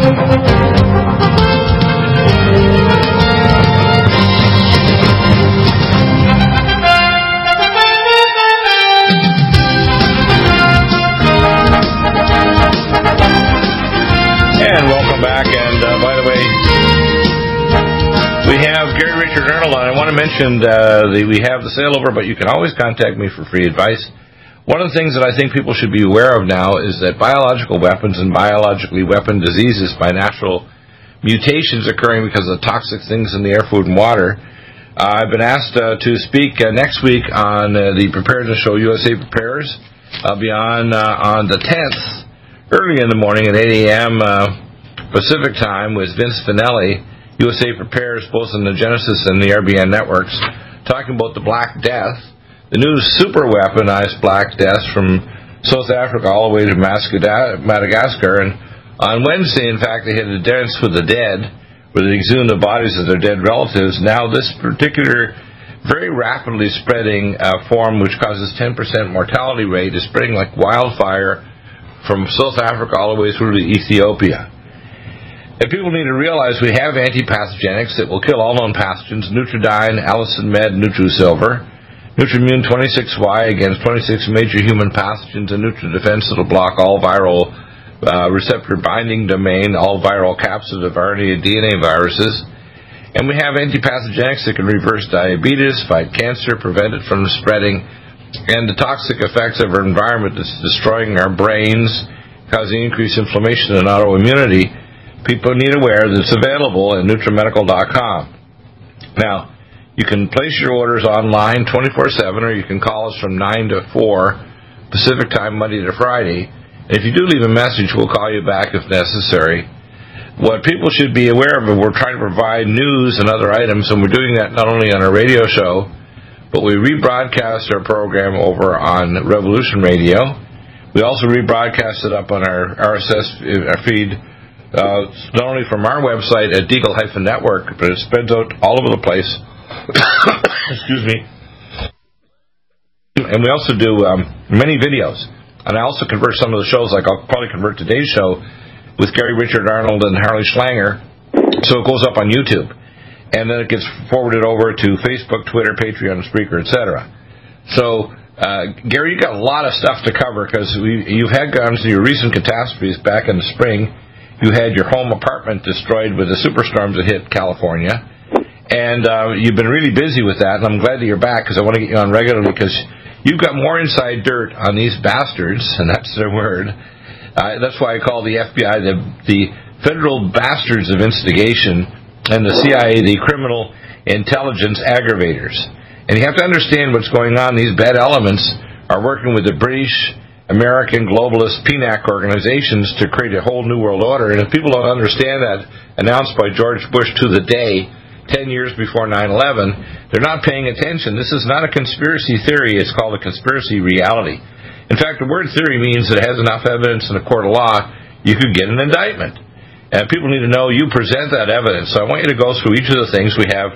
And welcome back. And uh, by the way, we have Gary Richard Arnold on. I want to mention uh, the, we have the sale over, but you can always contact me for free advice. One of the things that I think people should be aware of now is that biological weapons and biologically weapon diseases by natural mutations occurring because of the toxic things in the air, food, and water. Uh, I've been asked uh, to speak uh, next week on uh, the preparedness show USA Prepares. I'll be on uh, on the 10th early in the morning at 8 a.m. Uh, Pacific time with Vince Finelli, USA Prepares, both in the Genesis and the RBN networks, talking about the Black Death, the new super weaponized Black Death from South Africa all the way to Madagascar. And on Wednesday, in fact, they had a dance with the dead, where they exhumed the bodies of their dead relatives. Now, this particular very rapidly spreading uh, form, which causes 10% mortality rate, is spreading like wildfire from South Africa all the way through to Ethiopia. And people need to realize we have antipathogenics that will kill all known pathogens, Nutridyne, Allicin Med, NutriSilver, Nutrimune 26Y against 26 major human pathogens, and NutriDefense that will block all viral uh, receptor binding domain, all viral capsid of RNA and DNA viruses. And we have antipathogenics that can reverse diabetes, fight cancer, prevent it from spreading, and the toxic effects of our environment that's destroying our brains, causing increased inflammation and autoimmunity, people need to aware that it's available at NutriMedical.com. Now, you can place your orders online 24-7 or you can call us from 9 to 4 Pacific time, Monday to Friday. If you do leave a message, we'll call you back if necessary. What people should be aware of, we're trying to provide news and other items, and we're doing that not only on our radio show, but we rebroadcast our program over on Revolution Radio. We also rebroadcast it up on our RSS our feed, uh, not only from our website at Deagle-Network, but it spreads out all over the place. Excuse me. And we also do um, many videos. And I also convert some of the shows, like I'll probably convert today's show with Gary Richard Arnold and Harley Schlanger, so it goes up on YouTube and then it gets forwarded over to Facebook, Twitter, Patreon, Spreaker, etc. So, uh, Gary, you got a lot of stuff to cover because you've had gone through your recent catastrophes back in the spring. You had your home apartment destroyed with the superstorms that hit California, and uh, you've been really busy with that. And I'm glad that you're back because I want to get you on regularly because you've got more inside dirt on these bastards, and that's their word. Uh, that's why I call the FBI the the federal bastards of instigation and the CIA, the criminal intelligence aggravators. And you have to understand what's going on. These bad elements are working with the British, American, globalist PNAC organizations to create a whole new world order. And if people don't understand that, announced by George Bush to the day, 10 years before 9 11, they're not paying attention. This is not a conspiracy theory, it's called a conspiracy reality. In fact, the word theory means that it has enough evidence in a court of law, you could get an indictment. And people need to know you present that evidence. So I want you to go through each of the things. We have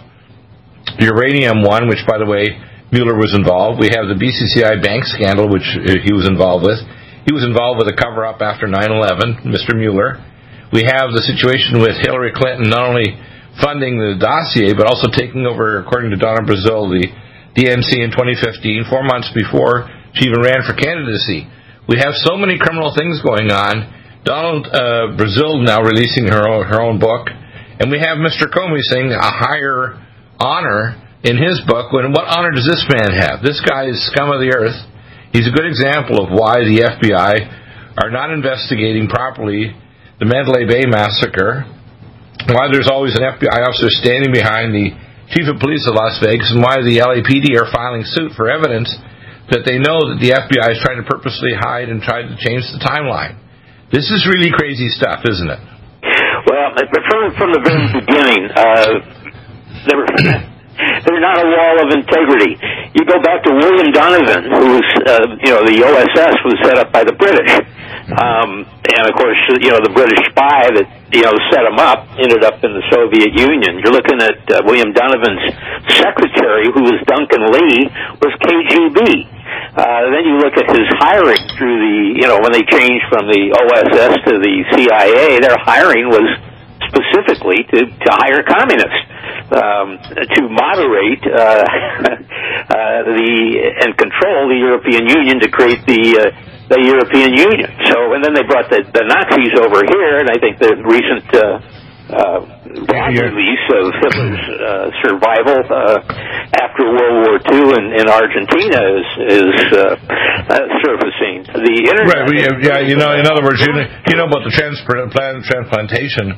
uranium one, which, by the way, Mueller was involved. We have the BCCI bank scandal, which uh, he was involved with. He was involved with a cover up after 9 11, Mr. Mueller. We have the situation with Hillary Clinton not only funding the dossier, but also taking over, according to Donna Brazile, the DNC in 2015, four months before she even ran for candidacy. We have so many criminal things going on. Donald uh, Brazile now releasing her own, her own book, and we have Mr. Comey saying a higher honor in his book. When what honor does this man have? This guy is scum of the earth. He's a good example of why the FBI are not investigating properly the Mandalay Bay massacre, why there's always an FBI officer standing behind the chief of police of Las Vegas, and why the LAPD are filing suit for evidence that they know that the FBI is trying to purposely hide and try to change the timeline. This is really crazy stuff, isn't it? Well, from from the very beginning, uh, there's not a wall of integrity. You go back to William Donovan, who was, uh, you know, the OSS was set up by the British, um, and of course, you know, the British spy that you know set him up ended up in the Soviet Union. You're looking at uh, William Donovan's secretary, who was Duncan Lee, was KGB. Uh, then you look at his hiring through the, you know, when they changed from the OSS to the CIA, their hiring was specifically to, to hire communists um, to moderate uh, uh, the and control the European Union to create the uh, the European Union. So, and then they brought the, the Nazis over here, and I think the recent uh, uh, release of Hitler's uh, survival uh, after World War II in, in Argentina is is uh, uh, surfacing. The internet, right? yeah, you know, in other words, you know, you know about the transplant, transplantation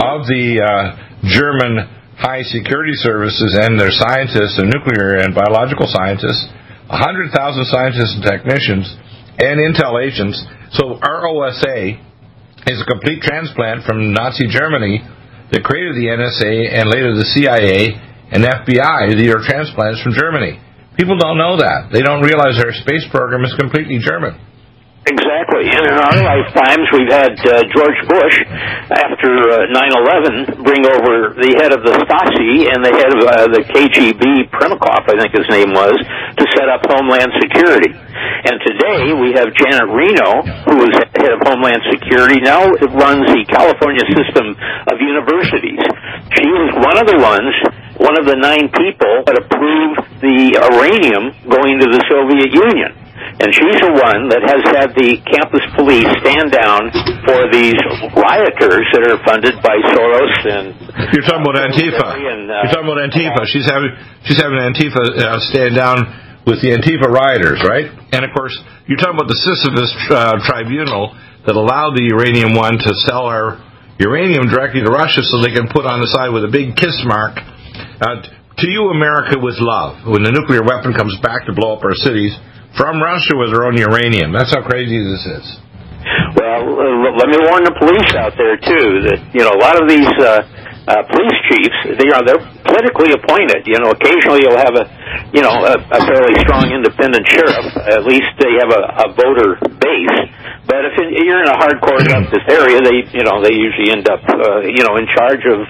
of the uh, German high security services and their scientists, their nuclear and biological scientists, 100,000 scientists and technicians, and intel agents. So ROSA is a complete transplant from Nazi Germany that created the NSA and later the CIA and FBI. These are transplants from Germany. People don't know that. They don't realize their space program is completely German. Exactly. And in our lifetimes, we've had uh, George Bush, after uh, 9/11, bring over the head of the Stasi and the head of uh, the KGB, Primakov, I think his name was, to set up Homeland Security. And today we have Janet Reno, who is head of Homeland Security, now runs the California system of universities. She was one of the ones one of the nine people that approved the uranium going to the Soviet Union. And she's the one that has had the campus police stand down for these rioters that are funded by Soros and. You're talking about Antifa. And, uh, You're talking about Antifa. She's having she's having Antifa uh, stand down with the Antifa rioters, right? And of course, you're talking about the CFIUS uh, tribunal that allowed the uranium one to sell our uranium directly to Russia so they can put on the side with a big kiss mark. Uh, to you, America was love. When the nuclear weapon comes back to blow up our cities, from Russia with their own uranium. That's how crazy this is. Well, uh, let me warn the police out there too that you know a lot of these uh, uh, police chiefs they are they're politically appointed. You know, occasionally you'll have a you know a, a fairly strong independent sheriff. At least they have a, a voter base but if you're in a hardcore justice area, they you know they usually end up uh, you know in charge of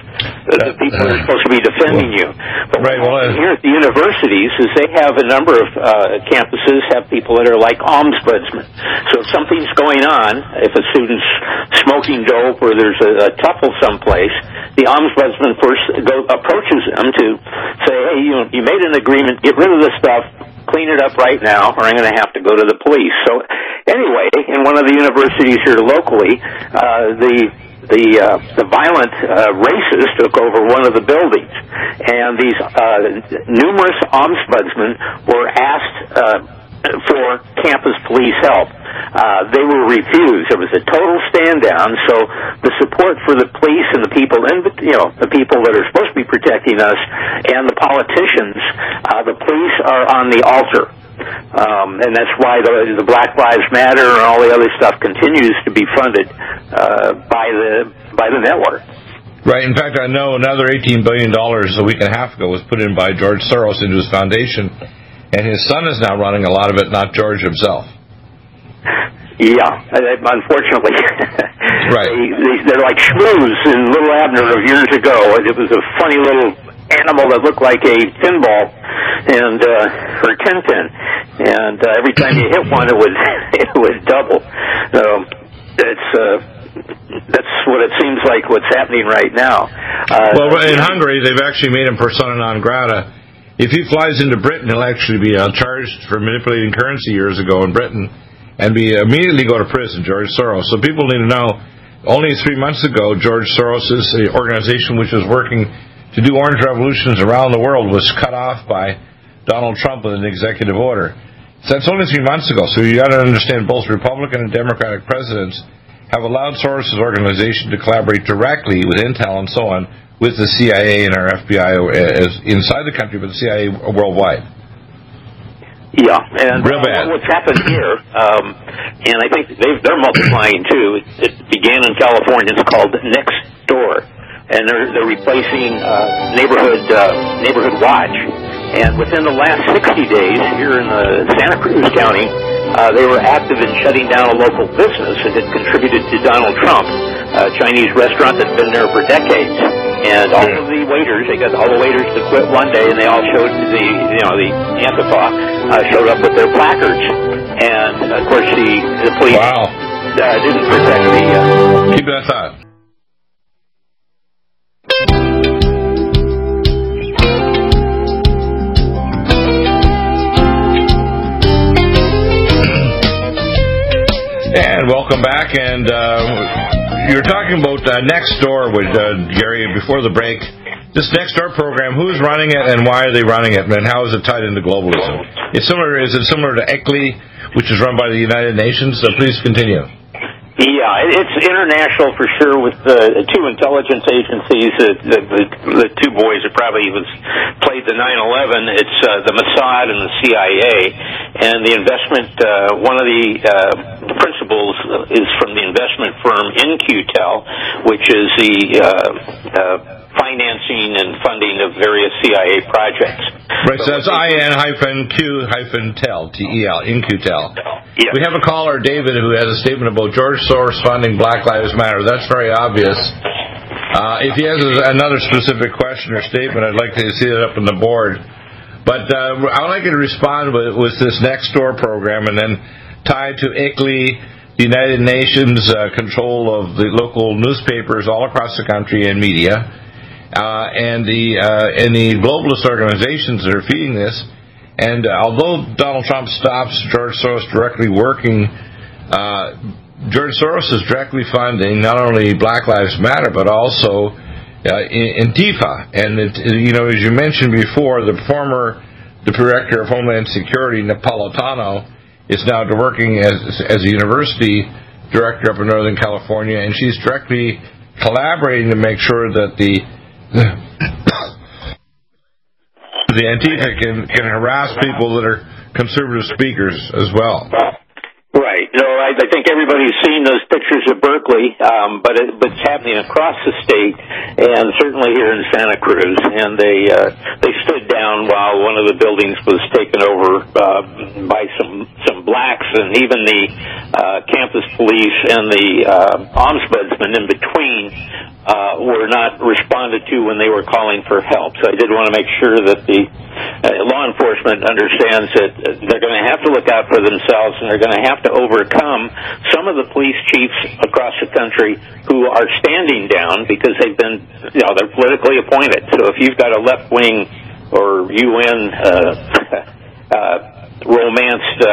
the, the people that are supposed to be defending you. But right, well, here at the universities is they have a number of uh, campuses have people that are like ombudsmen. So if something's going on, if a student's smoking dope or there's a, a tuffle someplace, the ombudsman first go, approaches them to say, hey, you you made an agreement, get rid of this stuff clean it up right now, or I'm going to have to go to the police. So, anyway, in one of the universities here locally, uh, the the uh, the violent uh, racists took over one of the buildings, and these uh, numerous ombudsmen were asked uh, for campus police help. Uh, they were refused. There was a total stand down. So the support for the police and the people, you know, the people that are supposed to be protecting us, and the politicians, uh, the police are on the altar. Um, and that's why the, the Black Lives Matter and all the other stuff continues to be funded uh, by the by the network. Right. In fact, I know another $18 billion a week and a half ago was put in by George Soros into his foundation, and his son is now running a lot of it, not George himself. Yeah, unfortunately. right. They, are like shmoos in Little Abner of years ago. It was a funny little animal that looked like a pinball and uh or tin tin and uh, every time you hit one it would it would double so it's uh that's what it seems like what's happening right now. Uh, well, in Hungary, they've actually made him persona non grata. If he flies into Britain, he'll actually be uh, charged for manipulating currency years ago in Britain and be immediately go to prison, George Soros. So people need to know. Only three months ago, George Soros' organization, which was working to do orange revolutions around the world, was cut off by Donald Trump with an executive order. So that's only three months ago. So you got to understand both Republican and Democratic presidents have allowed Soros' organization to collaborate directly with Intel and so on with the CIA and our FBI inside the country, but the CIA worldwide. Yeah, and Real bad. Uh, what's happened here, um, and I think they are multiplying too. It, it began in California. It's called Next Door, and they're they're replacing uh, neighborhood uh, neighborhood watch. And within the last 60 days here in the Santa Cruz County, uh, they were active in shutting down a local business that had contributed to Donald Trump, a Chinese restaurant that's been there for decades. And all of the waiters, they got all the waiters to quit one day, and they all showed the, you know, the Antifa uh, showed up with their placards. And of course, the the police wow. uh, didn't protect the. Uh, Keep that thought. And welcome back. And uh, you're talking about uh, Next Door with uh, Gary before the break. This Next Door program, who's running it and why are they running it, and how is it tied into globalism? It's similar. Is it similar to ICLEI, which is run by the United Nations? So please continue. Yeah, it's international for sure with the two intelligence agencies. The, the, the, two boys that probably even played the 9/11. It's uh, the Mossad and the CIA, and the investment. Uh, one of the uh, principals is from the investment firm In-Q-Tel, which is the uh, uh, financing and funding of various CIA projects. Right, so, that's IN hyphen Q hyphen tel, T E L, In-Q-Tel. We have a caller, David, who has a statement about George Soros funding Black Lives Matter. That's very obvious. Uh, if he has another specific question or statement, I'd like to see it up on the board. But uh, I'd like you to respond with, with this next door program and then tied to ICLEI the United Nations uh, control of the local newspapers all across the country and media, uh, and the uh, and the globalist organizations that are feeding this. And uh, although Donald Trump stops George Soros directly working, uh, George Soros is directly funding not only Black Lives Matter but also uh, Antifa. And it, you know, as you mentioned before, the former the director of Homeland Security, Napolitano, is now working as as a university director up in Northern California, and she's directly collaborating to make sure that the the Antifa can, can harass people that are conservative speakers as well. Right. No, I, I think everybody's seen those pictures of Berkeley, um, but, it, but it's happening across the state, and certainly here in Santa Cruz. And they uh, they stood down while one of the buildings was taken over uh, by some some blacks, and even the uh, campus police and the uh, ombudsman in between uh, were not responded to when they were calling for help. So I did want to make sure that the uh, law enforcement understands that they're going to have to look out for themselves and they're going to have to overcome some of the police chiefs across the country who are standing down because they've been, you know, they're politically appointed. So if you've got a left wing or UN uh, uh, romanced uh,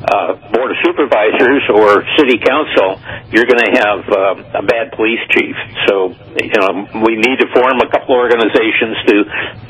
uh, board of supervisors or city council, you're going to have uh, a bad police chief. So, you know, we need to form a couple organizations to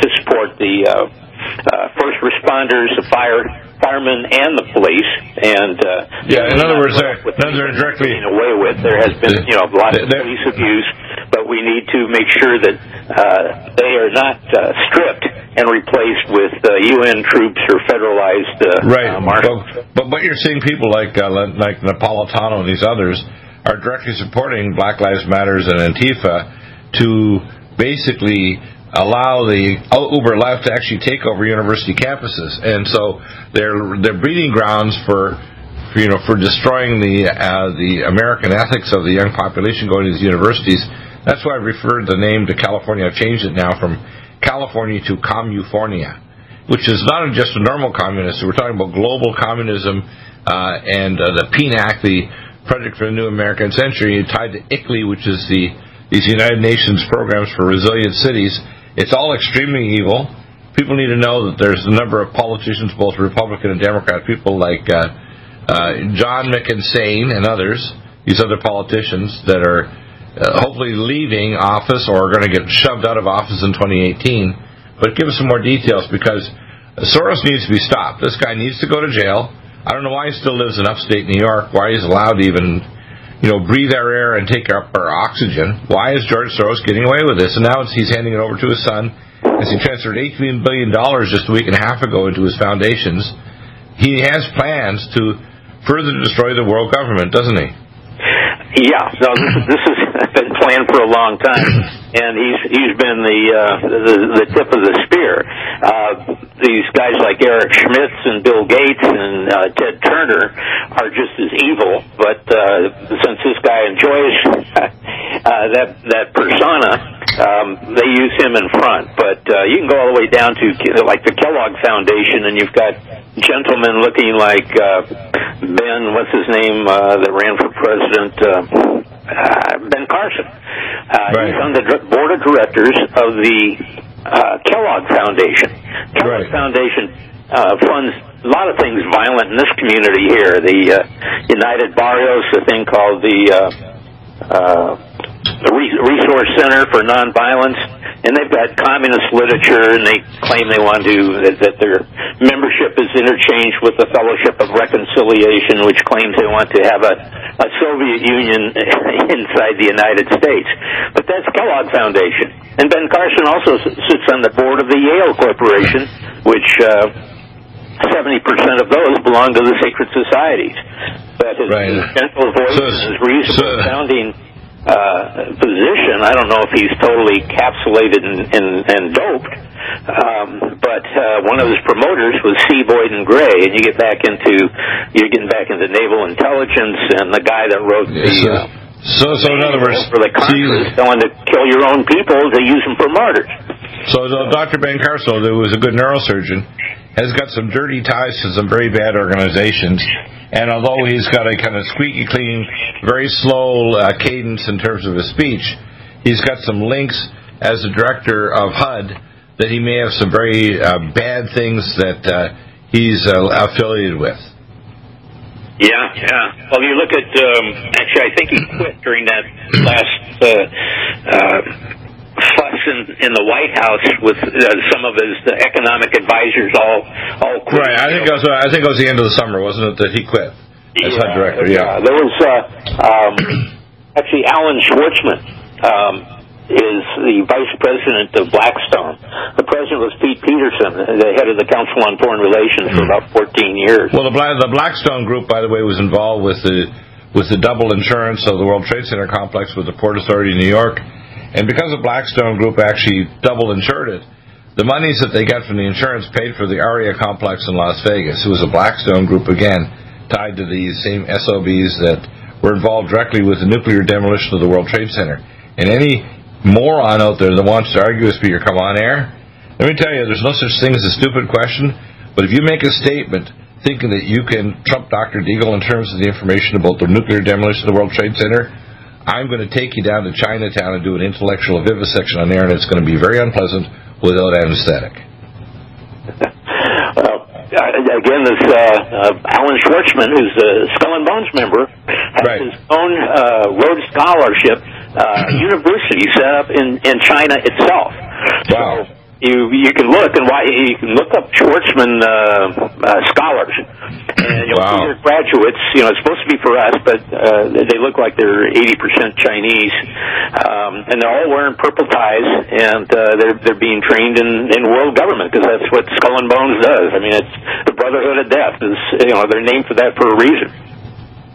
to support the uh, uh, first responders, the fire firemen, and the police. And uh, yeah, in other words, they're, they're directly away with. There has been, you know, a lot of police abuse, but we need to make sure that uh, they are not uh, stripped and replaced with uh, UN troops or federalized uh, right. Uh, marshals. But, but what you're seeing people like uh, like Napolitano and these others are directly supporting Black Lives Matters and Antifa to basically allow the Uber left to actually take over university campuses, and so they're they're breeding grounds for, you know for destroying the uh, the American ethics of the young population going to these universities. That's why I referred the name to California. I've changed it now from California to Commufornia, which is not just a normal communist. We're talking about global communism uh, and uh, the PNAC, the Project for the New American Century, tied to ICLEI, which is the these United Nations programs for resilient cities. It's all extremely evil. People need to know that there's a number of politicians, both Republican and Democrat, people like uh, uh, John McInsane and others, these other politicians that are uh, hopefully leaving office or are going to get shoved out of office in 2018. But give us some more details because Soros needs to be stopped. This guy needs to go to jail. I don't know why he still lives in upstate New York, why he's allowed to even, you know, breathe our air and take up our oxygen. Why is George Soros getting away with this? And now he's handing it over to his son as he transferred $18 billion just a week and a half ago into his foundations. He has plans to further destroy the world government, doesn't he? Yeah, no, this, this has been planned for a long time, and he's he's been the uh, the, the tip of the spear. Uh, these guys like Eric Schmidt and Bill Gates and uh, Ted Turner are just as evil, but uh, since this guy enjoys uh, that that persona, um, they use him in front. But uh, you can go all the way down to like the Kellogg Foundation, and you've got gentlemen looking like uh, Ben, what's his name, uh, that ran for president. Uh, uh, ben Carson. Uh, Right. He's on the board of directors of the uh, Kellogg Foundation. Kellogg Right. Foundation uh, funds a lot of things violent in this community here. The uh, United Barrios, the thing called the uh, uh, the Resource Center for Nonviolence, and they've got communist literature, and they claim they want to that, that their membership is interchanged with the Fellowship of Reconciliation, which claims they want to have a, a Soviet Union inside the United States. But that's Kellogg Foundation, and Ben Carson also sits on the board of the Yale Corporation, which. Uh, Seventy percent of those belong to the secret societies. But his, Right. gentle voice So- and his reasonable so- sounding uh, position. I don't know if he's totally capsulated and, and, and doped, um, but uh, one of his promoters was C. Boyden Gray, and you get back into you're getting back into naval intelligence, and the guy that wrote the. So, Uh, so, so in other words, for the Contras telling to kill your own people, they use them for martyrs. so uh, Dr. Ben Carso, who was a good neurosurgeon, has got some dirty ties to some very bad organizations. And although he's got a kind of squeaky clean, very slow uh, cadence in terms of his speech, he's got some links as the director of HUD that he may have some very uh, bad things that uh, he's uh, affiliated with. Yeah, yeah. Well, you look at um, actually, I think he quit during that last in, in the White House with uh, some of his economic advisors all all quit. Right. I think it was. I think it was the end of the summer, wasn't it, that he quit as HUD director? Yeah. There was uh, um, actually Alan Schwarzman. Um, is the vice president of Blackstone. The president was Pete Peterson, the head of the Council on Foreign Relations for about 14 years. Well, the, Bla- the Blackstone Group, by the way, was involved with the with the double insurance of the World Trade Center complex with the Port Authority of New York, and because the Blackstone Group actually double insured it, the monies that they got from the insurance paid for the Aria complex in Las Vegas. It was a Blackstone Group again, tied to these same SOBs that were involved directly with the nuclear demolition of the World Trade Center. And any moron out there that wants to argue with me or come on air, let me tell you, there's no such thing as a stupid question. But if you make a statement thinking that you can trump Dr. Deagle in terms of the information about the nuclear demolition of the World Trade Center, I'm going to take you down to Chinatown and do an intellectual vivisection on there, and it's going to be very unpleasant without anesthetic. Well, uh, again, this uh, uh, Alan Schwarzman, who's a Skull and Bones member, has Right. his own uh, Rhodes Scholarship uh, university set up in in China itself. Wow. So you you can look and why you can look up Schwarzman uh, uh, scholars, and you'll Wow. see their graduates. You know, it's supposed to be for us, but uh, they look like they're eighty percent Chinese, um, and they're all wearing purple ties, and uh, they're they're being trained in in world government because that's what Skull and Bones does. I mean, it's the Brotherhood of Death. Is you know they're named for that for a reason.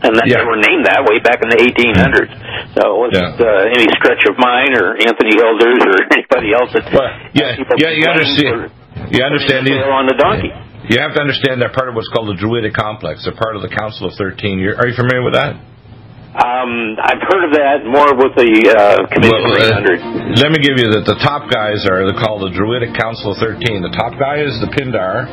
And that Yeah. they were named that way back in the 1800s. So it wasn't Yeah. uh, any stretch of mine or Anthony Hilders or anybody else that Well, yeah, people yeah, you understand. You understand putting the tail on the donkey. You have to understand they're part of what's called the Druidic complex. They're part of the Council of Thirteen. You're, are you familiar with that? Um, I've heard of that more with the uh, Commission Well, uh, 300. let me give you that the top guys are called the Druidic Council of Thirteen. The top guy is the Pindar,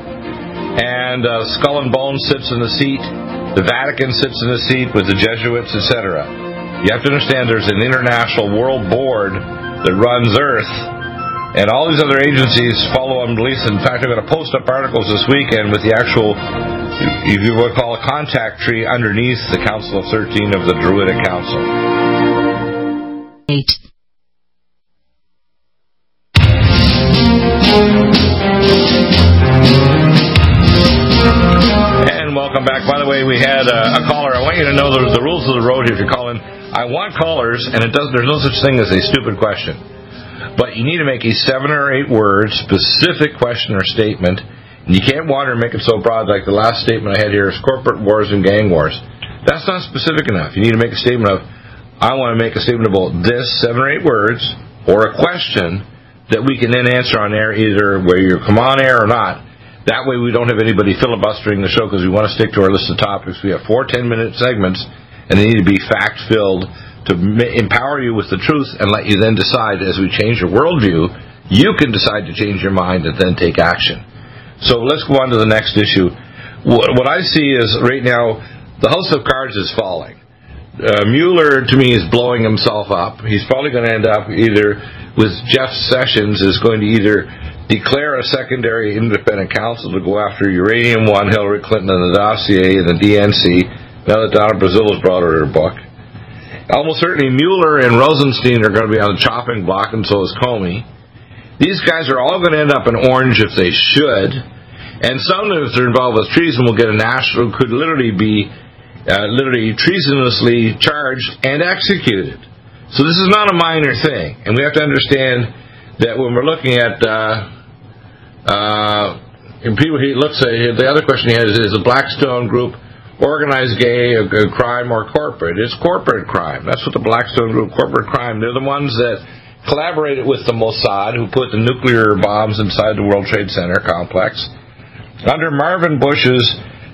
and uh, Skull and Bone sits in the seat The Vatican sits in a seat with the Jesuits, etc. You have to understand there's an international world board that runs Earth, and all these other agencies follow on beliefs. In fact, I'm going to post up articles this weekend with the actual, if you would call a contact tree underneath the Council of 13 of the Druidic Council. Eight. Welcome back. By the way, we had a, a caller. I want you to know the, the rules of the road here. If you're calling, I want callers, and it does. There's no such thing as a stupid question, but you need to make a seven or eight word specific question or statement. And you can't and make it so broad like the last statement I had here is corporate wars and gang wars. That's not specific enough. You need to make a statement of, I want to make a statement about this, seven or eight words, or a question that we can then answer on air either where you come on air or not. That way we don't have anybody filibustering the show because we want to stick to our list of topics. We have four 10 minute segments and they need to be fact filled to empower you with the truth and let you then decide as we change your worldview, you can decide to change your mind and then take action. So let's go on to the next issue. What, I see is right now the house of cards is falling. Uh, Mueller to me is blowing himself up. He's probably going to end up either with Jeff Sessions is going to either declare a secondary independent counsel to go after Uranium One, Hillary Clinton, and the dossier, and the DNC. Now that Donna Brazile has brought her book, almost certainly Mueller and Rosenstein are going to be on the chopping block, and so is Comey. These guys are all going to end up in orange if they should, and some, of them, if they're involved with treason, will get a national, could literally be uh, literally treasonously charged and executed. So this is not a minor thing, and we have to understand that when we're looking at uh, uh, and people, he looks at the other question he has is the Blackstone Group organized gay a, a crime or corporate? It's corporate crime. That's what the Blackstone Group corporate crime. They're the ones that collaborated with the Mossad, who put the nuclear bombs inside the World Trade Center complex. Under Marvin Bush's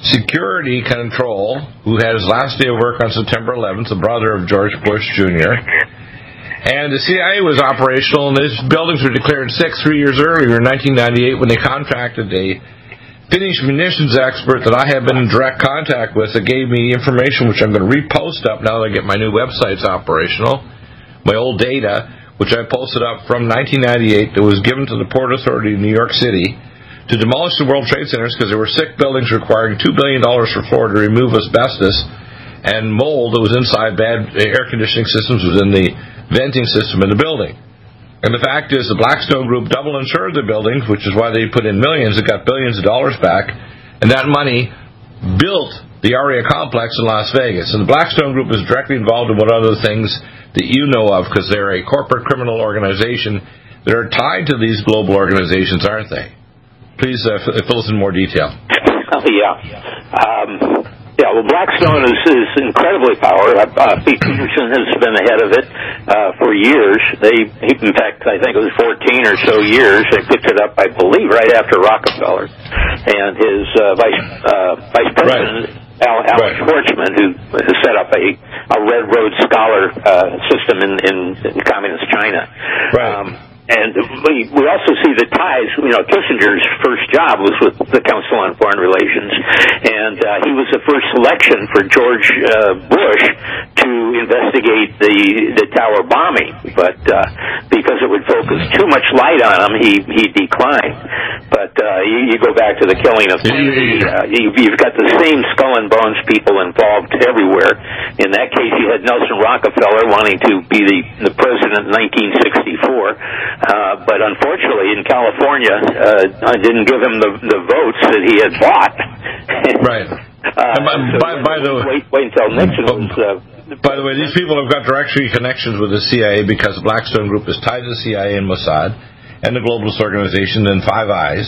security control, who had his last day of work on September 11th, the brother of George Bush Jr., and the CIA was operational, and these buildings were declared safe three years earlier in 1998 when they contracted a Finnish munitions expert that I have been in direct contact with that gave me information which I'm going to repost up now that I get my new websites operational, my old data, which I posted up from 1998 that was given to the Port Authority of New York City to demolish the World Trade Centers because there were sick buildings requiring $2 billion for floor to remove asbestos and mold that was inside bad air conditioning systems within the venting system in the building. And the fact is, the Blackstone Group double insured the buildings, which is why they put in millions. It got billions of dollars back, and that money built the Aria complex in Las Vegas. And the Blackstone Group is directly involved in what other things that you know of, because they're a corporate criminal organization that are tied to these global organizations, aren't they? Please uh, fill us in more detail. Oh, yeah. Um, yeah, well, Blackstone is, is incredibly powerful. Uh, uh, Pete Peterson has been ahead of it uh, for years. They, in fact, I think it was 14 or so years. They picked it up, I believe, right after Rockefeller, and his uh, vice uh, vice president. Right. Al, right. Schwarzman, who set up a, a Red Road Scholar uh, system in, in, in communist China. Right. Um, and we we also see the ties. You know, Kissinger's first job was with the Council on Foreign Relations, and uh, he was the first selection for George uh, Bush to investigate the the tower bombing. But uh, because it would focus too much light on him, he he declined. But uh, you, you go back to the killing of Kennedy. Uh, you, you've got the same skull and bones people involved everywhere. In that case, you had Nelson Rockefeller wanting to be the the president in 1964. Uh, but unfortunately, in California, uh, I didn't give him the, the votes that he had bought. right. Uh, by, so by, by the wait, wait until Nixon was. Uh, by the way, these people have got direct connections with the CIA because the Blackstone Group is tied to the CIA and Mossad and the Globalist Organization and Five Eyes,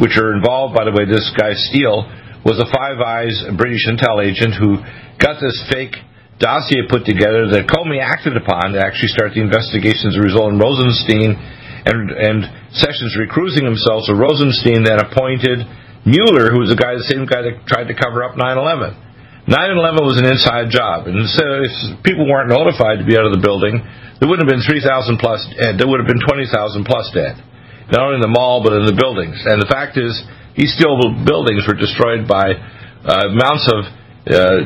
which are involved. By the way, this guy Steele was a Five Eyes British intel agent who got this fake dossier put together that Comey acted upon to actually start the investigation as a result. And Rosenstein and, and Sessions recruiting themselves. So Rosenstein then appointed Mueller, who was the guy, the same guy that tried to cover up 9/11. 9/11 was an inside job, and so if people weren't notified to be out of the building, there wouldn't have been 3,000 plus dead. There would have been 20,000 plus dead, not only in the mall but in the buildings. And the fact is, these steel buildings were destroyed by uh, amounts of uh,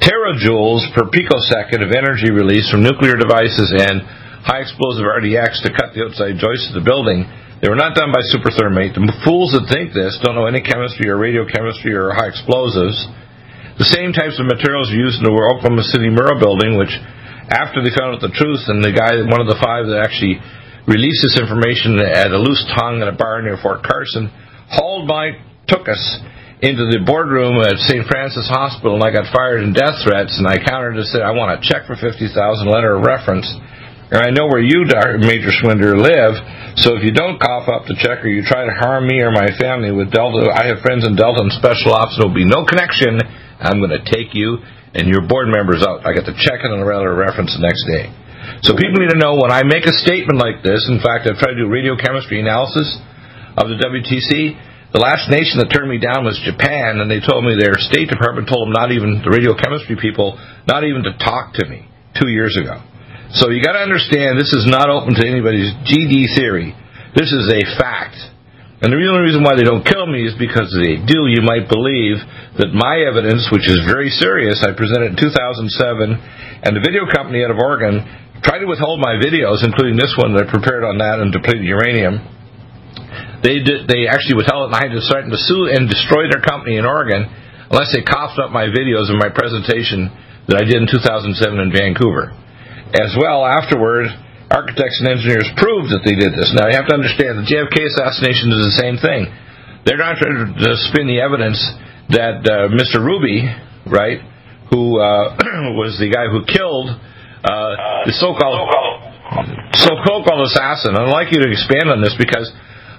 terajoules per picosecond of energy released from nuclear devices and high explosive RDX to cut the outside joists of the building. They were not done by superthermite. The fools that think this don't know any chemistry or radiochemistry or high explosives. The same types of materials used in the Oklahoma City Murrah building, which after they found out the truth, and the guy, one of the five that actually released this information at a loose tongue in a bar near Fort Carson, hauled my took us into the boardroom at St. Francis Hospital and I got fired in death threats and I countered and said, I want a check for 50000 letter of reference. And I know where you, Major Swindler, live, so if you don't cough up the check or you try to harm me or my family with Delta, I have friends in Delta and Special Ops, there will be no connection. I'm going to take you and your board members out. I got the check and the letter of reference the next day. So people need to know when I make a statement like this, in fact, I've tried to do radiochemistry analysis of the WTC, the last nation that turned me down was Japan, and they told me their State Department told them not even the radiochemistry people, not even to talk to me two years ago. So you got to understand this is not open to anybody's GD theory. This is a fact. And the only reason why they don't kill me is because they do. You might believe that my evidence, which is very serious, I presented in 2007, and the video company out of Oregon tried to withhold my videos, including this one that I prepared on that and depleted uranium they did, they actually withheld it, and I had to threaten to sue and destroy their company in Oregon unless they coughed up my videos and my presentation that I did in 2007 in Vancouver. As well, afterward, architects and engineers proved that they did this. Now, you have to understand the JFK assassination is the same thing. They're not trying to spin the evidence that uh, Mr. Ruby, right, who uh, was the guy who killed uh, the so-called so-called assassin. I'd like you to expand on this because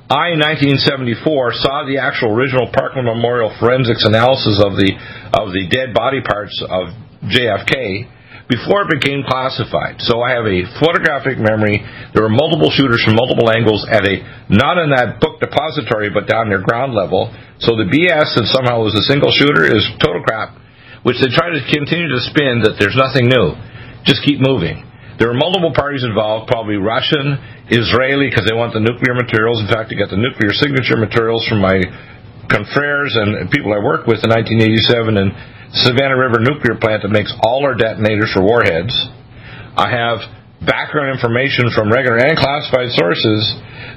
I, in 1974, saw the actual original Parkland Memorial forensics analysis of the of the dead body parts of JFK before it became classified. So I have a photographic memory. There were multiple shooters from multiple angles at a not in that book depository, but down near ground level. So the BS that somehow it was a single shooter is total crap, which they try to continue to spin that there's nothing new. Just keep moving. There were multiple parties involved, probably Russian, Israeli, because they want the nuclear materials. In fact, to get the nuclear signature materials from my confreres and people I worked with in 1987 in Savannah River nuclear plant that makes all our detonators for warheads. I have background information from regular and classified sources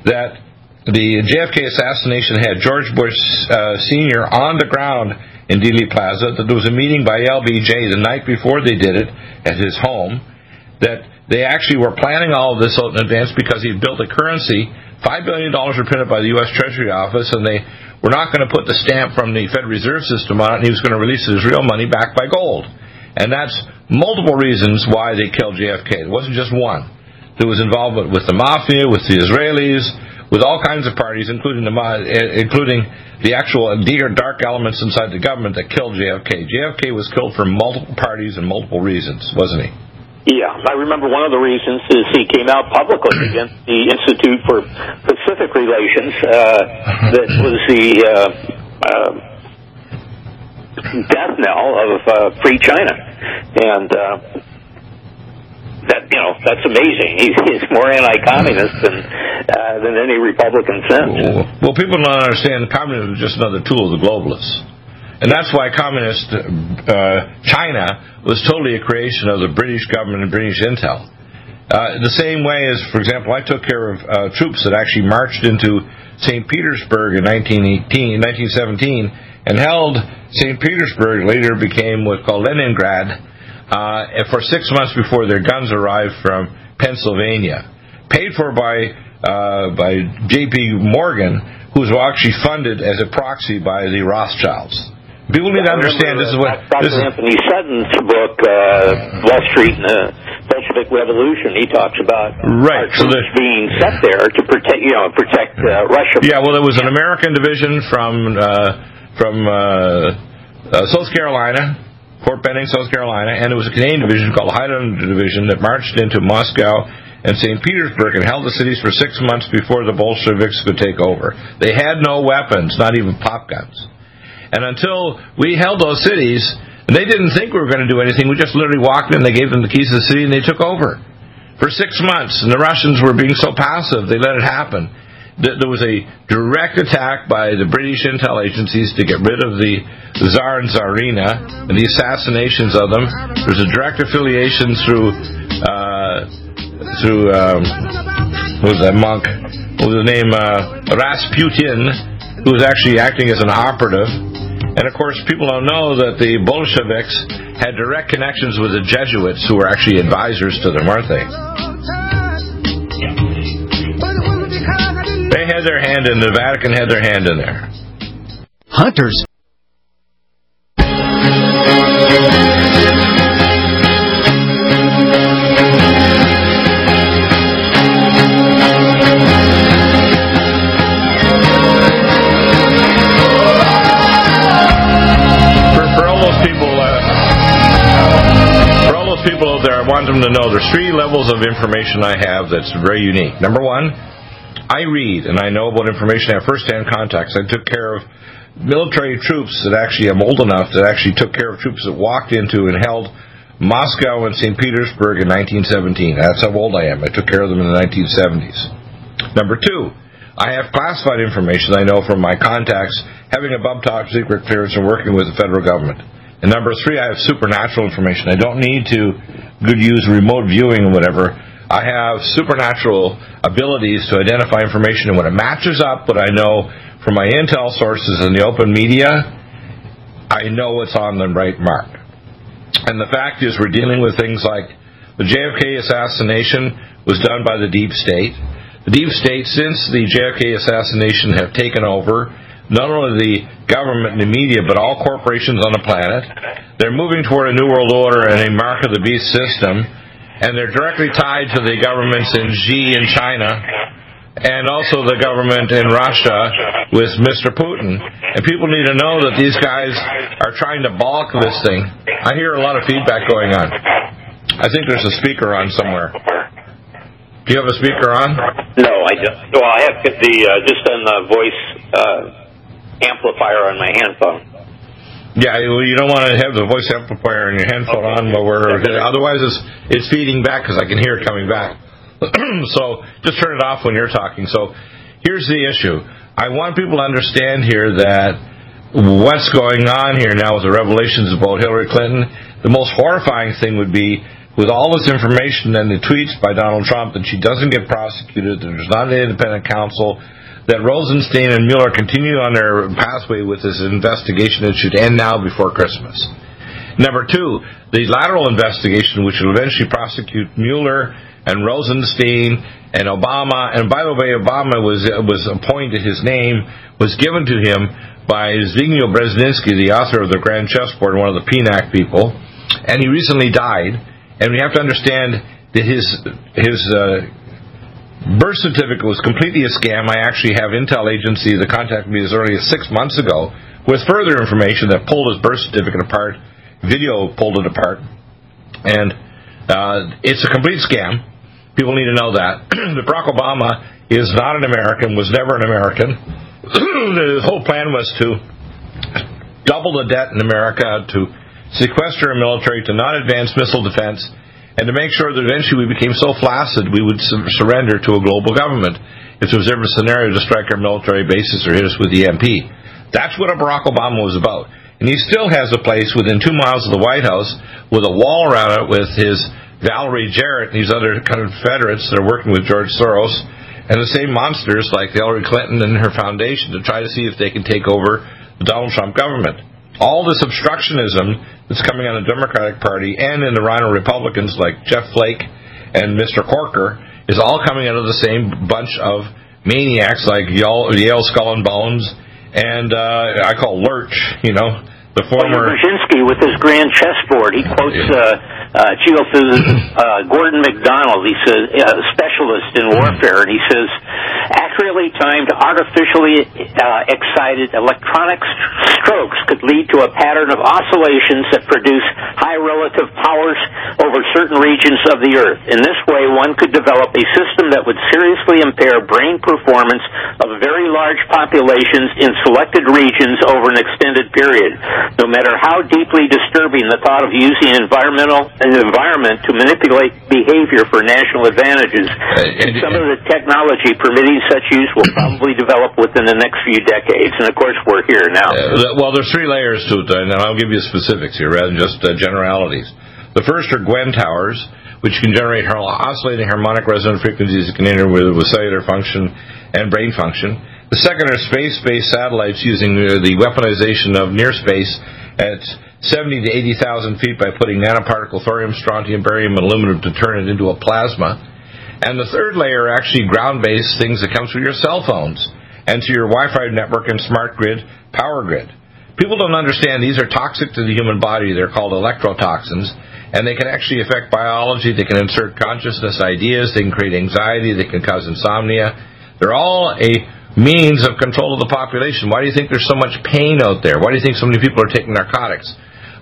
that the JFK assassination had George Bush uh, Sr. on the ground in Dealey Plaza, that there was a meeting by LBJ the night before they did it at his home, that they actually were planning all of this out in advance because he had built a currency. Five billion dollars were printed by the U.S. Treasury Office, and they were not going to put the stamp from the Federal Reserve System on it. And he was going to release his real money backed by gold, and that's multiple reasons why they killed JFK. It wasn't just one. There was involvement with the mafia, with the Israelis, with all kinds of parties, including the including the actual dark elements inside the government that killed JFK. JFK was killed for multiple parties and multiple reasons, wasn't he? Yeah, I remember one of the reasons is he came out publicly against the Institute for Pacific Relations. Uh, that was the uh, uh, death knell of uh, free China, and uh, that you know that's amazing. He's, he's more anti-communist than uh, than any Republican since. Well, people don't understand communism is just another tool of the globalists. And that's why communist uh, China was totally a creation of the British government and British intel. Uh, the same way as, for example, I took care of uh, troops that actually marched into St. Petersburg in 1918, 1917 and held St. Petersburg, later became what's called Leningrad, uh, for six months before their guns arrived from Pennsylvania. Paid for by, uh, by J.P. Morgan, who was actually funded as a proxy by the Rothschilds. People need to understand this is what Dr. This is, Anthony Sutton's book, uh, Wall Street and the Bolshevik Revolution. He talks about right. so the, being set there to protect, you know, protect uh, Russia. Yeah, well, there was an American division from uh, from uh, uh, South Carolina, Fort Benning, South Carolina, and there was a Canadian division called the Highlander Division that marched into Moscow and St. Petersburg and held the cities for six months before the Bolsheviks could take over. They had no weapons, not even pop guns. And until we held those cities, they didn't think we were going to do anything. We just literally walked in, they gave them the keys to the city, and they took over. For six months, and the Russians were being so passive, they let it happen. there was a direct attack by the British intel agencies to get rid of the Tsar and Tsarina and the assassinations of them. There's a direct affiliation through uh, through um, was that monk? What was the name? Uh, Rasputin, who was actually acting as an operative. And of course, people don't know that the Bolsheviks had direct connections with the Jesuits, who were actually advisors to them, weren't they? They had their hand in the Vatican had their hand in there. Hunters them to know there's three levels of information I have that's very unique. Number one, I read and I know about information. I have first-hand contacts. I took care of military troops that actually I'm old enough that actually took care of troops that walked into and held Moscow and St. Petersburg in 1917. That's how old I am. I took care of them in the 1970s. Number two, I have classified information I know from my contacts having a above top secret clearance and working with the federal government. And number three, I have supernatural information. I don't need to good use remote viewing and whatever. I have supernatural abilities to identify information, and when it matches up what I know from my intel sources and the open media, I know it's on the right mark. And the fact is, we're dealing with things like the JFK assassination was done by the deep state. The deep state, since the JFK assassination, have taken over not only the government and the media, but all corporations on the planet. They're moving toward a new world order and a mark of the beast system, and they're directly tied to the governments in Xi in China and also the government in Russia with Mr. Putin. And people need to know that these guys are trying to balk this thing. I hear a lot of feedback going on. I think there's a speaker on somewhere. Do you have a speaker on? No, I don't. Well, I have the uh, just on the voice uh, amplifier on my handphone. Yeah, well, you don't want to have the voice amplifier on your headphone on, but we're otherwise it's it's feeding back because I can hear it coming back. so just turn it off when you're talking. So here's the issue. I want people to understand here that what's going on here now with the revelations about Hillary Clinton. The most horrifying thing would be with all this information and the tweets by Donald Trump that she doesn't get prosecuted, that there's not an independent counsel, that Rosenstein and Mueller continue on their pathway with this investigation that should end now before Christmas. Number two, the lateral investigation, which will eventually prosecute Mueller and Rosenstein and Obama. And by the way, Obama was was appointed. His name was given to him by Zbigniew Brzezinski, the author of the Grand Chessboard, one of the PNAC people, and he recently died. And we have to understand that his his uh, birth certificate was completely a scam. I actually have intel agency that contacted me as early as six months ago with further information that pulled his birth certificate apart. Video pulled it apart, and uh, it's a complete scam. People need to know that. Barack Obama is not an American, was never an American. the whole plan was to double the debt in America, to sequester a military, to not advance missile defense, and to make sure that eventually we became so flaccid we would su- surrender to a global government if there was ever a scenario to strike our military bases or hit us with the MP. That's what a Barack Obama was about. And he still has a place within two miles of the White House with a wall around it with his Valerie Jarrett and these other Confederates that are working with George Soros and the same monsters like Hillary Clinton and her foundation to try to see if they can take over the Donald Trump government. All this obstructionism that's coming on the Democratic Party and in the RINO Republicans like Jeff Flake and Mr. Corker is all coming out of the same bunch of maniacs like Yale, Yale Skull and Bones and uh, I call Lurch, you know, the former. Brzezinski with his grand chessboard. He quotes uh, uh, geophysicist uh, Gordon MacDonald. He says, uh, specialist in warfare, and he says, accurately timed, artificially uh, excited electronic st- strokes could lead to a pattern of oscillations that produce high relative powers over certain regions of the Earth. In this way, one could develop a system that would seriously impair brain performance of very large populations in selected regions over an extended period. No matter how deeply disturbing the thought of using environmental an environment to manipulate behavior for national advantages, and- some of the technology permitting such use will probably develop within the next few decades. And of course, we're here now. Uh, well, there's three layers to it, and I'll give you specifics here rather than just uh, generalities. The first are GWEN towers, which can generate oscillating harmonic resonant frequencies that can interfere with, cellular function and brain function. The second are space-based satellites using uh, the weaponization of near space at 70 to 80,000 feet by putting nanoparticle thorium, strontium, barium, and aluminum to turn it into a plasma. And the third layer are actually ground-based things that come through your cell phones and to your Wi-Fi network and smart grid, power grid. People don't understand these are toxic to the human body. They're called electrotoxins, and they can actually affect biology. They can insert consciousness ideas. They can create anxiety. They can cause insomnia. They're all a means of control of the population. Why do you think there's so much pain out there? Why do you think so many people are taking narcotics?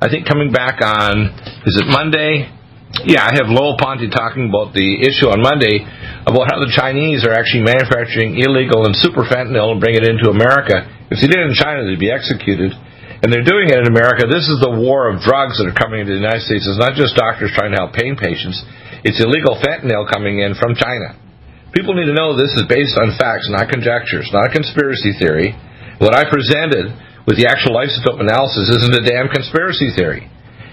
I think coming back on, is it Monday? Yeah, I have Lowell Ponte talking about the issue on Monday about how the Chinese are actually manufacturing illegal and super fentanyl and bring it into America. If they did it in China, they'd be executed. And they're doing it in America. This is the war of drugs that are coming into the United States. It's not just doctors trying to help pain patients. It's illegal fentanyl coming in from China. People need to know this is based on facts, not conjectures, not a conspiracy theory. What I presented with the actual isotope analysis isn't a damn conspiracy theory.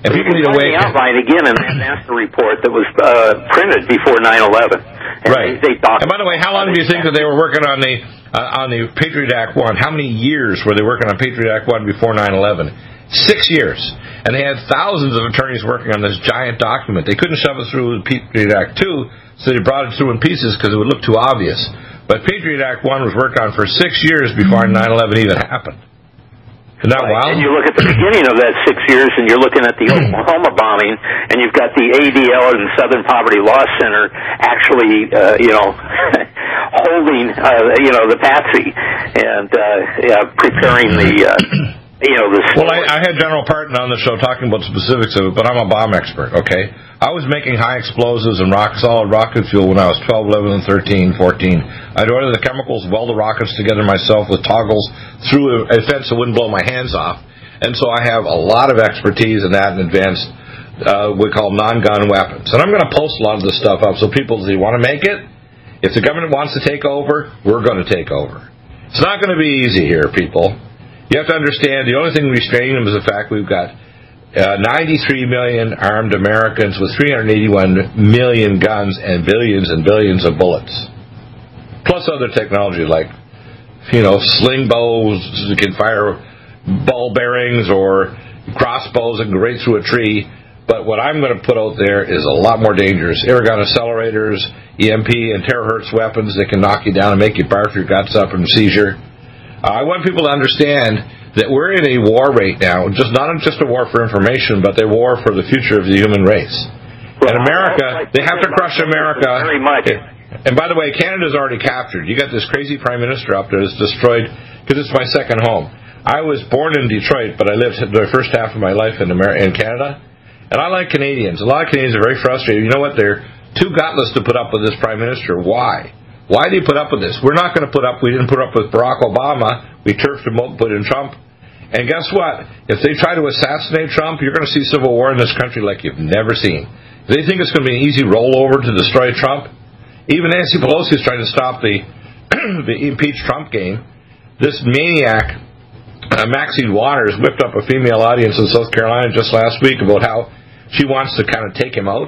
And people need to Find wake the outline again in that NASA report that was uh, printed before 9/11. And Right. They, they And by the way, how long do you think that they were working on the uh, on the Patriot Act one? How many years were they working on Patriot Act one before 9/11? Six years, and they had thousands of attorneys working on this giant document. They couldn't shove it through Patriot Act two, so they brought it through in pieces because it would look too obvious. But Patriot Act one was worked on for six years before 9/11 even happened. Isn't that wild? And you look at the beginning of that six years, and you're looking at the Oklahoma bombing, and you've got the ADL and the Southern Poverty Law Center actually, uh, you know, holding, uh, you know, the patsy and uh, yeah, preparing the, uh, you know, the. Well, I, I had General Partin on the show talking about the specifics of it, but I'm a bomb expert, okay? I was making high explosives and rock solid rocket fuel when I was 12, 11, and 13, 14. I'd order the chemicals, weld the rockets together myself with toggles through a, a fence that wouldn't blow my hands off. And so I have a lot of expertise in that and advanced, uh, we call non-gun weapons. And I'm going to post a lot of this stuff up so people, if they want to make it, if the government wants to take over, we're going to take over. It's not going to be easy here, people. You have to understand the only thing restraining them is the fact we've got uh, 93 million armed Americans with 381 million guns and billions and billions of bullets, plus other technology like you know sling bows that can fire ball bearings or crossbows that can go right through a tree. But what I'm going to put out there is a lot more dangerous. Air gun accelerators, EMP, and terahertz weapons that can knock you down and make you barf your guts up in seizure. Uh, I want people to understand that we're in a war right now, just not just a war for information, but a war for the future of the human race. And America, they have to crush America. Very much. And by the way, Canada's already captured. You got this crazy prime minister up there that's destroyed because it's my second home. I was born in Detroit, but I lived the first half of my life in America, in Canada, and I like Canadians. A lot of Canadians are very frustrated. You know what? They're too gutless to put up with this prime minister. Why? Why do you put up with this? We're not going to put up. We didn't put up with Barack Obama. We turfed him out, put in Trump. And guess what? If they try to assassinate Trump, you're going to see civil war in this country like you've never seen. They think it's going to be an easy rollover to destroy Trump, even Nancy Pelosi is trying to stop the the impeach Trump game. This maniac, uh, Maxine Waters, whipped up a female audience in South Carolina just last week about how she wants to kind of take him out.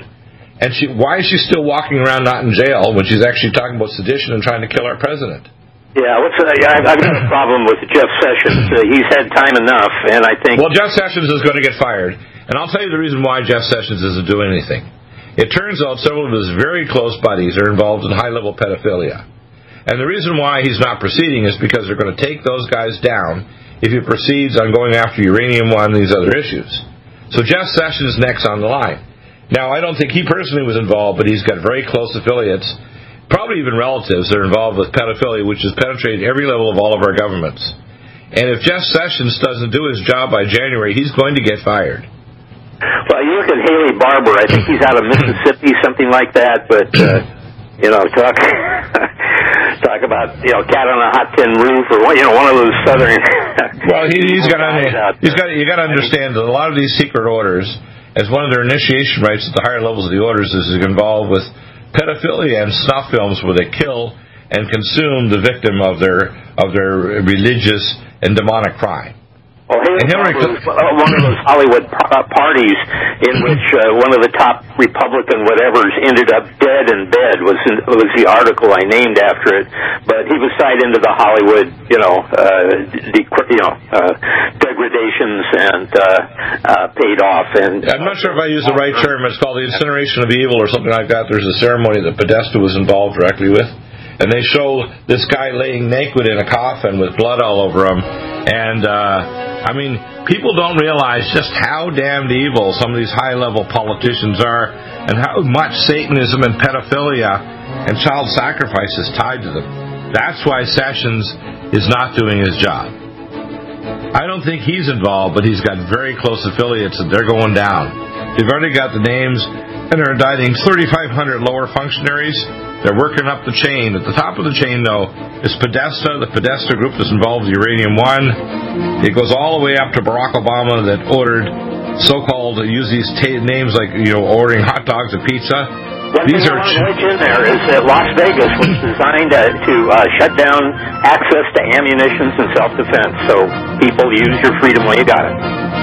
And she, why is she still walking around not in jail when she's actually talking about sedition and trying to kill our president? Yeah, what's, uh, I've, I've got a problem with Jeff Sessions. Uh, he's had time enough, and I think. Well, Jeff Sessions is going to get fired, and I'll tell you the reason why Jeff Sessions isn't doing anything. It turns out several of his very close buddies are involved in high-level pedophilia, and the reason why he's not proceeding is because they're going to take those guys down if he proceeds on going after uranium one and these other issues. So Jeff Sessions is next on the line. Now, I don't think he personally was involved, but he's got very close affiliates, probably even relatives that are involved with pedophilia, which has penetrated every level of all of our governments. And if Jeff Sessions doesn't do his job by January, he's going to get fired. Well, you look at Haley Barbour. I think he's out of Mississippi, something like that. But uh, you know, talk talk about you know cat on a hot tin roof or you know one of those southern. well, he, he's got to he's got you got to understand that a lot of these secret orders, as one of their initiation rites at the higher levels of the orders, is involved with pedophilia and snuff films where they kill and consume the victim of their of their religious and demonic crime. Well, And Hillary was Clinton- one of those Hollywood uh, parties in which uh, one of the top Republican whatevers ended up dead in bed was in, was the article I named after it. But he was tied into the Hollywood, you know, uh, dec- you know, uh, degradations and uh, uh, paid off. And I'm not sure if I use the right term. It's called the incineration of evil or something like that. There's a ceremony that Podesta was involved directly with. And they show this guy laying naked in a coffin with blood all over him. And, uh, I mean, people don't realize just how damned evil some of these high level politicians are and how much Satanism and pedophilia and child sacrifice is tied to them. That's why Sessions is not doing his job. I don't think he's involved, but he's got very close affiliates, and they're going down. They've already got the names, and they're indicting 3,500 lower functionaries. They're working up the chain. At the top of the chain, though, is Podesta, the Podesta group that's involved with Uranium One. It goes all the way up to Barack Obama that ordered so-called use these ta- names like you know ordering hot dogs and pizza. One These thing are I want to mention there is that Las Vegas was designed uh, to uh, shut down access to ammunitions and self-defense. So people use your freedom when you got it.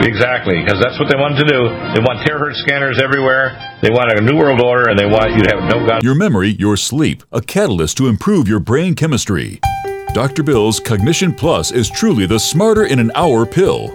Exactly, because that's what they want to do. They want terahertz scanners everywhere. They want a new world order, and they want you to have no guns. Your memory, your sleep, a catalyst to improve your brain chemistry. Dr. Bill's Cognition Plus is truly the smarter in an hour pill.